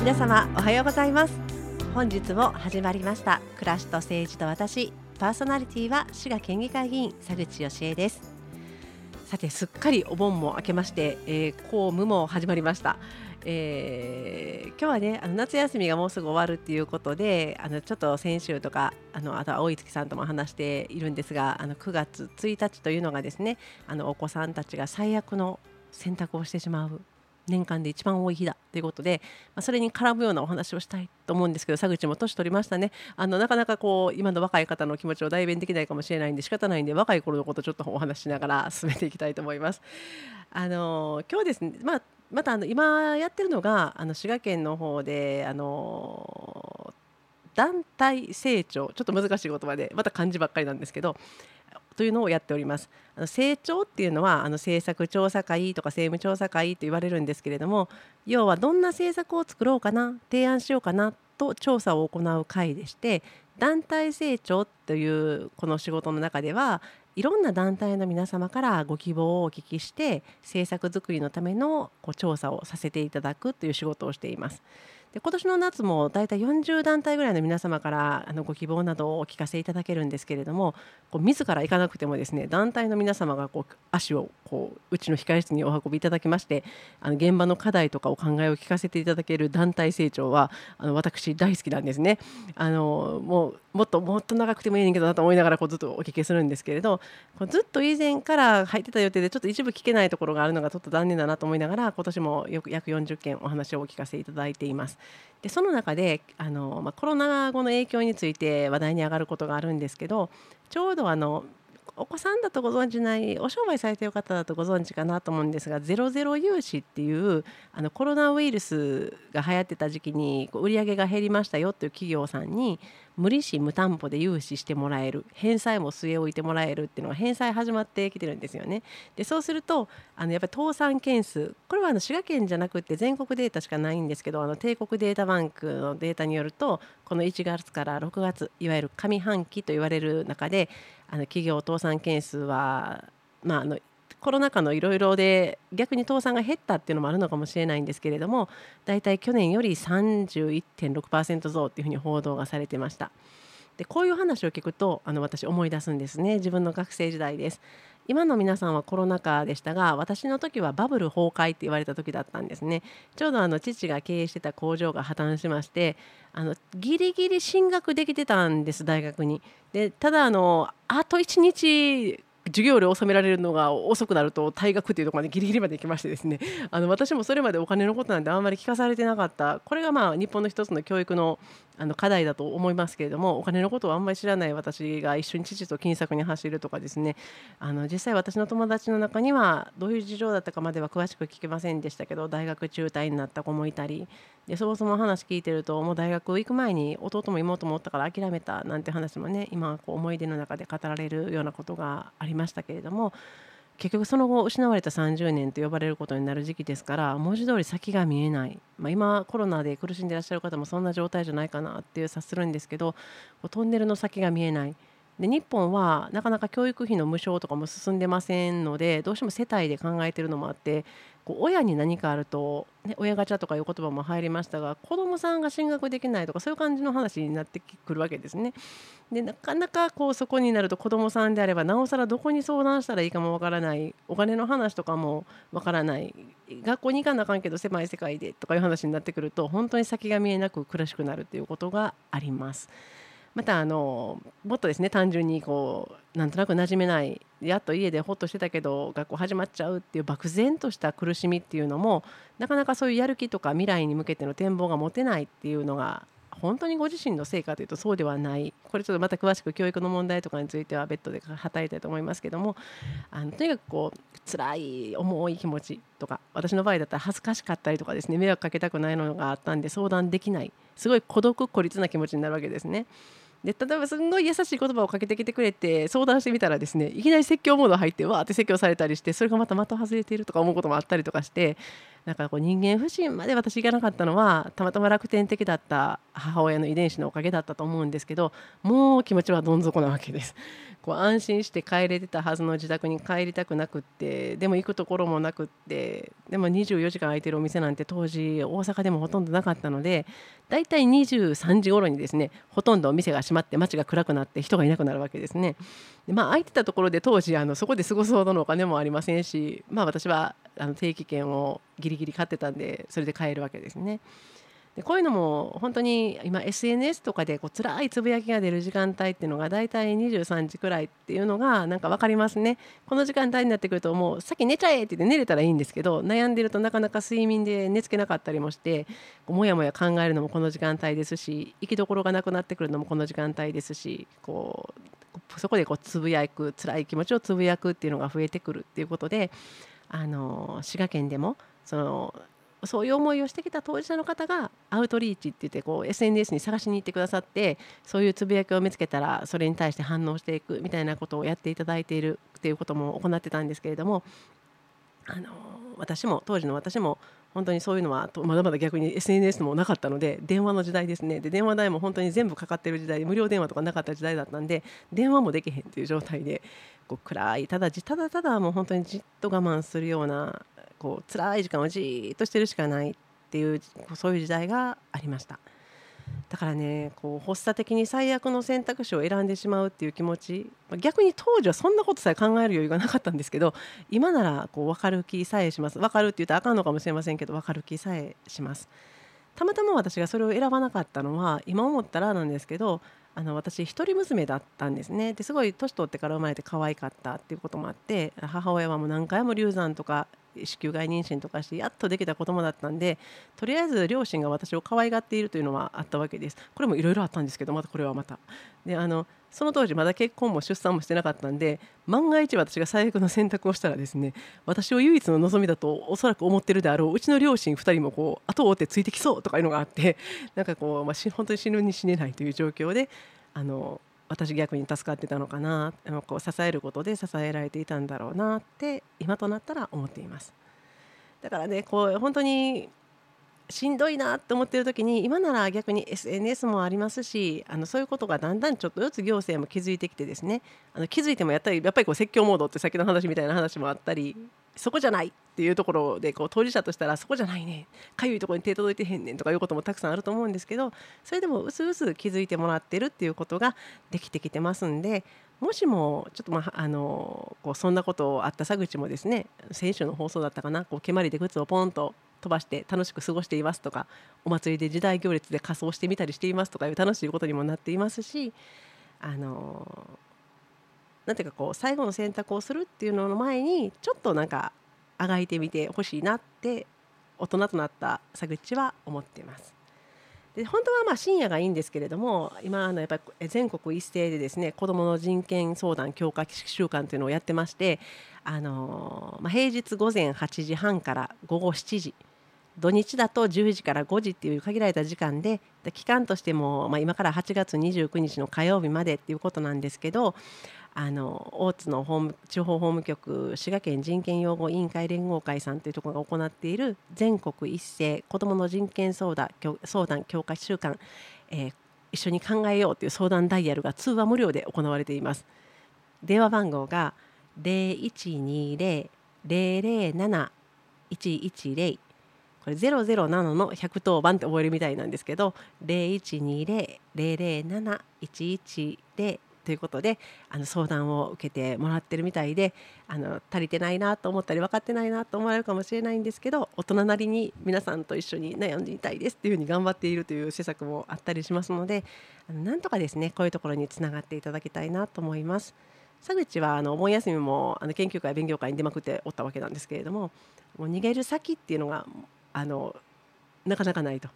皆様おはようございます。本日も始まりました。暮らしと政治と私。パーソナリティは滋賀県議会議員佐口義恵です。さてすっかりお盆も明けまして、えー、公務も始まりました。えー、今日はねあの夏休みがもうすぐ終わるっていうことであのちょっと先週とかあのあとは大月さんとも話しているんですがあの9月1日というのがですねあのお子さんたちが最悪の選択をしてしまう年間で一番多い日だということで、まあ、それに絡むようなお話をしたいと思うんですけど佐口も年取りましたねあのなかなかこう今の若い方の気持ちを代弁できないかもしれないんで仕方ないんで若い頃のことちょっとお話しながら 進めていきたいと思います。あの今日ですね、まあ、またあの今やってるのがあの滋賀県の方であの団体成長ちょっと難しい言葉でまた漢字ばっかりなんですけどというのをやっております。あの成長っていうのはあの政策調査会とか政務調査会と言われるんですけれども要はどんな政策を作ろうかな提案しようかなと調査を行う会でして団体成長というこの仕事の中ではいろんな団体の皆様からご希望をお聞きして政策づくりのためのこう調査をさせていただくという仕事をしています。で今年の夏もだいたい40団体ぐらいの皆様からあのご希望などをお聞かせいただけるんですけれどもこう自ら行かなくてもですね団体の皆様がこう足をこううちの控室にお運びいただきましてあの現場の課題とかお考えを聞かせていただける団体成長はあの私大好きなんですね。あのもうもっともっと長くてもいいねんけどなと思いながらこうずっとお聞きするんですけれどこうずっと以前から入ってた予定でちょっと一部聞けないところがあるのがちょっと残念だなと思いながら今年もよく約40件お話をお聞かせいただいています。でその中であの、まあ、コロナ後の影響について話題に上がることがあるんですけどちょうどあのお子さんだとご存じないお商売されている方だとご存知かなと思うんですがゼロゼロ融資っていうあのコロナウイルスが流行ってた時期に売り上げが減りましたよという企業さんに無利子無担保で融資してもらえる返済も据え置いてもらえるっていうのが返済始まってきてるんですよね。でそうするとあのやっぱり倒産件数これはあの滋賀県じゃなくて全国データしかないんですけどあの帝国データバンクのデータによるとこの1月から6月いわゆる上半期と言われる中であの企業倒産件数は、まあ、あのコロナ禍のいろいろで逆に倒産が減ったっていうのもあるのかもしれないんですけれども大体去年より31.6%増っていうふうに報道がされてました。でこういう話を聞くとあの私思い出すんですね自分の学生時代です。今の皆さんはコロナ禍でしたが私の時はバブル崩壊って言われた時だったんですね。ちょうどあの父が経営してた工場が破綻しましてあのギリギリ進学できてたんです大学に。でただあのあと1日授業料を納められるのが遅くなると退学っていうところまでギリギリまで行きましてですね。あの私もそれまでお金のことなんてあんまり聞かされてなかった。これがまあ日本の一つの教育のあの課題だと思いますけれどもお金のことをあんまり知らない私が一緒に父と金策に走るとかですね。あの実際私の友達の中にはどういう事情だったかまでは詳しく聞けませんでしたけど大学中退になった子もいたり。でそもそも話聞いてるともう大学行く前に弟も妹もおったから諦めたなんて話もね今こう思い出の中で語られるようなことがありましたけれども。結局その後失われた30年と呼ばれることになる時期ですから文字通り先が見えない、まあ、今コロナで苦しんでいらっしゃる方もそんな状態じゃないかなっていう察するんですけどトンネルの先が見えない。で日本はなかなか教育費の無償とかも進んでませんのでどうしても世帯で考えてるのもあってこう親に何かあると、ね、親ガチャとかいう言葉も入りましたが子どもさんが進学できないとかそういう感じの話になってくるわけですね。でなかなかこうそこになると子どもさんであればなおさらどこに相談したらいいかもわからないお金の話とかもわからない学校に行かなあかんけど狭い世界でとかいう話になってくると本当に先が見えなく苦しくなるということがあります。またあのもっとですね単純にこうなんとなく馴染めないやっと家でほっとしてたけど学校始まっちゃうっていう漠然とした苦しみっていうのもなかなかそういうやる気とか未来に向けての展望が持てないっていうのが本当にご自身の成果というとそうではないこれちょっとまた詳しく教育の問題とかについては別途で働いたいと思いますけどもあのとにかくこう辛い重い気持ちとか私の場合だったら恥ずかしかったりとかですね迷惑かけたくないのがあったんで相談できないすごい孤独孤立な気持ちになるわけですね。で例えばすんごい優しい言葉をかけてきてくれて相談してみたらですねいきなり説教モード入ってわーって説教されたりしてそれがまた的外れているとか思うこともあったりとかしてなんかこう人間不信まで私行かなかったのはたまたま楽天的だった母親の遺伝子のおかげだったと思うんですけどもう気持ちはどん底なわけです。こう安心して帰れてたはずの自宅に帰りたくなくってでも行くところもなくってでも24時間空いてるお店なんて当時大阪でもほとんどなかったのでだいたい23時頃にですねほとんどお店が閉まって街が暗くなって人がいなくなるわけですね。まあ空いてたところで当時あのそこで過ごすほどのお金もありませんしまあ私はあの定期券をギリギリ買ってたんでそれで買えるわけですね。でこういうのも本当に今 SNS とかでこう辛いつぶやきが出る時間帯っていうのが大体23時くらいっていうのがなんか分かりますねこの時間帯になってくるともう先寝ちゃえって言って寝れたらいいんですけど悩んでるとなかなか睡眠で寝つけなかったりもしてこうもやもや考えるのもこの時間帯ですし行きどころがなくなってくるのもこの時間帯ですしこうそこでこうつぶやく辛い気持ちをつぶやくっていうのが増えてくるっていうことであの滋賀県でもそのそういう思いをしてきた当事者の方がアウトリーチって言ってこう SNS に探しに行ってくださってそういうつぶやきを見つけたらそれに対して反応していくみたいなことをやっていただいているっていうことも行ってたんですけれどもあの私も当時の私も本当にそういうのはまだまだ逆に SNS もなかったので電話の時代ですね。で電話代も本当に全部かかってる時代無料電話とかなかった時代だったんで電話もできへんっていう状態でこう暗いただただただもう本当にじっと我慢するようなこう辛い時間をじっとしてるしかないっていうそういう時代がありました。だからねこう発作的に最悪の選択肢を選んでしまうっていう気持ち逆に当時はそんなことさえ考える余裕がなかったんですけど今ならこう分かる気さえします。分かるって言ったらあかんのかもしれませんけど分かる気さえします。たまたま私がそれを選ばなかったのは今思ったらなんですけどあの私一人娘だったんですね。ですごい年取ってから生まれて可愛かったっていうこともあって母親はもう何回も流産とか子宮外妊娠とかしてやっとできた子供だったんでとりあえず両親が私を可愛がっているというのはあったわけですこれもいろいろあったんですけどまたこれはまたであのその当時まだ結婚も出産もしてなかったんで万が一私が最悪の選択をしたらですね私を唯一の望みだとおそらく思ってるであろううちの両親2人もこう後を追ってついてきそうとかいうのがあってなんかこう、まあ、本当に死ぬに死ねないという状況であの私逆に助かってたのかなこう支えることで支えられていたんだろうなって今となったら思っています。だからねこう本当にしんどいなって思ってる時に今なら逆に SNS もありますしあのそういうことがだんだんちょっとずつ行政も気づいてきてですね。あの気づいてもやったりやっぱりこう説教モードって先の話みたいな話もあったりそこじゃないっていうところでこう当事者としたらそこじゃないねかゆいところに手届いてへんねんとかいうこともたくさんあると思うんですけどそれでもうすうす気づいてもらってるっていうことができてきてますんでもしもちょっとまああのこうそんなことあった佐口もですね先週の放送だったかなこう蹴鞠で靴をポンと飛ばして楽しく過ごしていますとかお祭りで時代行列で仮装してみたりしていますとかいう楽しいことにもなっていますしあのなんていうかこう最後の選択をするっていうのの前にちょっとなんかあがいてみてほしいなって大人となった佐口は思っています。で本当はまあ深夜がいいんですけれども今あのやっぱり全国一斉でですね子どもの人権相談強化週間というのをやってましてあの、まあ、平日午前8時半から午後7時土日だと10時から5時っていう限られた時間で期間としても、まあ、今から8月29日の火曜日までっていうことなんですけどあの大津の法地方法務局滋賀県人権擁護委員会連合会さんというところが行っている全国一斉子どもの人権相談相談強化週間、えー、一緒に考えようという相談ダイヤルが通話無料で行われています。電話番号が0120-007-110これ007の110番って覚えるみたいなんですけど0120-007-110ということであの相談を受けてもらってるみたいであの足りてないなと思ったり分かってないなと思われるかもしれないんですけど大人なりに皆さんと一緒に悩んでいたいですっていうふうに頑張っているという施策もあったりしますのでのなんとかですねこういうところにつながっていただきたいなと思います。佐口はあのお盆休みもあの研究会勉強会に出まくっておったわけなんですけれどももう逃げる先っていうのがあのなかなかないと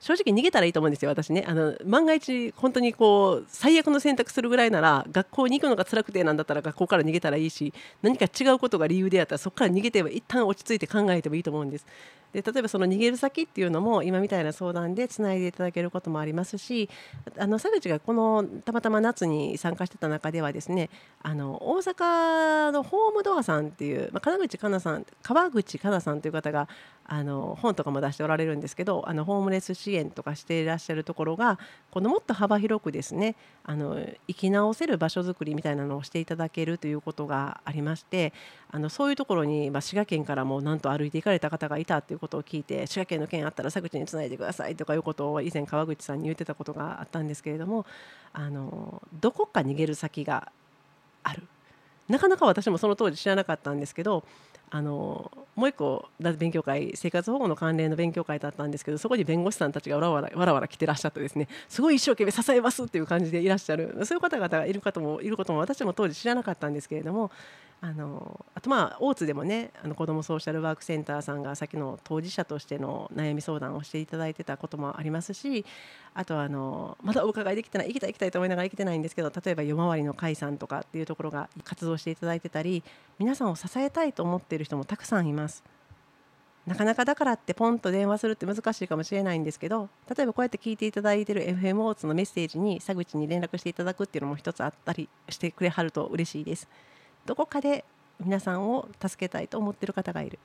正直逃げたらいいと思うんですよ私ねあの万が一本当にこう最悪の選択するぐらいなら学校に行くのが辛くてなんだったら学校から逃げたらいいし何か違うことが理由であったらそこから逃げては一旦落ち着いて考えてもいいと思うんです。で例えばその逃げる先っていうのも今みたいな相談でつないでいただけることもありますしあの佐口がこのたまたま夏に参加してた中ではですねあの大阪のホームドアさんっていう、まあ、川口かなさん川口かなさんという方があの本とかも出しておられるんですけどあのホームレス支援とかしていらっしゃるところがこのもっと幅広くですねあの生き直せる場所づくりみたいなのをしていただけるということがありましてあのそういうところに、まあ、滋賀県からもなんと歩いて行かれた方がいたということを聞いて滋賀県の県あったら佐口につないでくださいとかいうことを以前川口さんに言ってたことがあったんですけれどもあのどこか逃げる先がある。なかなか私もその当時知らなかったんですけどあのもう一個勉強会生活保護の関連の勉強会だったんですけどそこに弁護士さんたちがわらわらわらわら来てらっしゃってですねすごい一生懸命支えますっていう感じでいらっしゃるそういう方々がいる方もいることも私も当時知らなかったんですけれどもあのあとまあ大津でもねあの子どもソーシャルワークセンターさんがさっきの当事者としての悩み相談をしていただいてたこともありますしあとはあのまだお伺いできてない行きたい行きたいと思いながら行けてないんですけど例えば夜回りの会さんとかっていうところが活動していただいてたり皆さんを支えたいと思っている人もたくさんいます。なかなかだからってポンと電話するって難しいかもしれないんですけど例えばこうやって聞いていただいてる FM オーツのメッセージに佐口に連絡していただくっていうのも一つあったりしてくれはると嬉しいです。どこかで皆さんを助けたいと思ってる方がいる。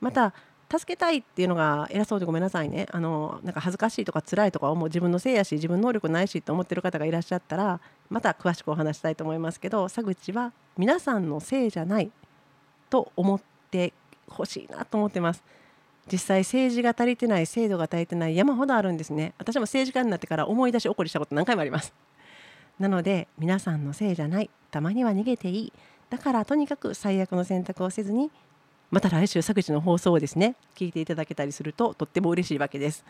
また助けたいっていうのが偉そうでごめんなさいね。あのなんか恥ずかしいとか辛いとか思う自分のせいやし自分能力ないしと思ってる方がいらっしゃったらまた詳しくお話したいと思いますけど佐口は皆さんのせいじゃないと思ってほしいなと思ってます。実際政治が足りてない制度が足りてない山ほどあるんですね。私も政治家になってから思い出し起こりしたこと何回もあります。なので皆さんのせいじゃない。たまには逃げていいだからとにかく最悪の選択をせずにまた来週昨日の放送をですね聞いていただけたりするととっても嬉しいわけです。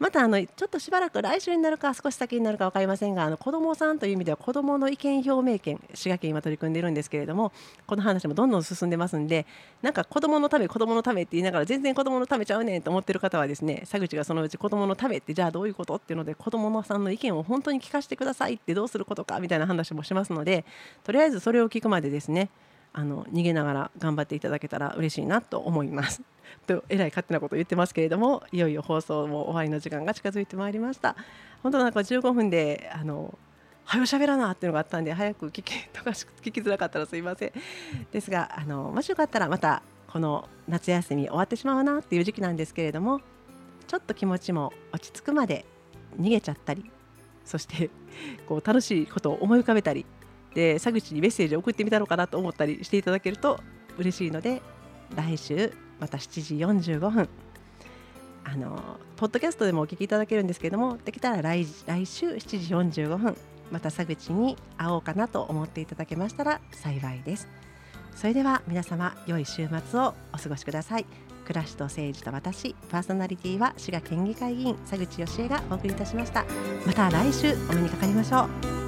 またあのちょっとしばらく来週になるか少し先になるか分かりませんがあの子どもさんという意味では子どもの意見表明権滋賀県今取り組んでいるんですけれどもこの話もどんどん進んでますんでなんか子どものため子どものためって言いながら全然子どものためちゃうねんと思ってる方はですね佐口がそのうち子どものためってじゃあどういうことっていうので子どものさんの意見を本当に聞かせてくださいってどうすることかみたいな話もしますのでとりあえずそれを聞くまでですねあの逃げながら頑張っていただけたら嬉しいなと思います。とえらい勝手なこと言ってますけれどもいよいよ放送も終わりの時間が近づいてまいりました。本当なんか15分であの早しゃべらなっていうのがあったんで早く聞 きとか聞きづらかったらすいません。ですがあのもしよかったらまたこの夏休み終わってしまうなっていう時期なんですけれどもちょっと気持ちも落ち着くまで逃げちゃったりそしてこう楽しいことを思い浮かべたりで佐口にメッセージを送ってみたのかなと思ったりしていただけると嬉しいので来週また7時45分あのポッドキャストでもお聞きいただけるんですけどもできたら来来週7時45分また佐口に会おうかなと思っていただけましたら幸いです。それでは皆様良い週末をお過ごしください。暮らしと政治と私パーソナリティは滋賀県議会議員佐口義恵がお送りいたしました。また来週お目にかかりましょう。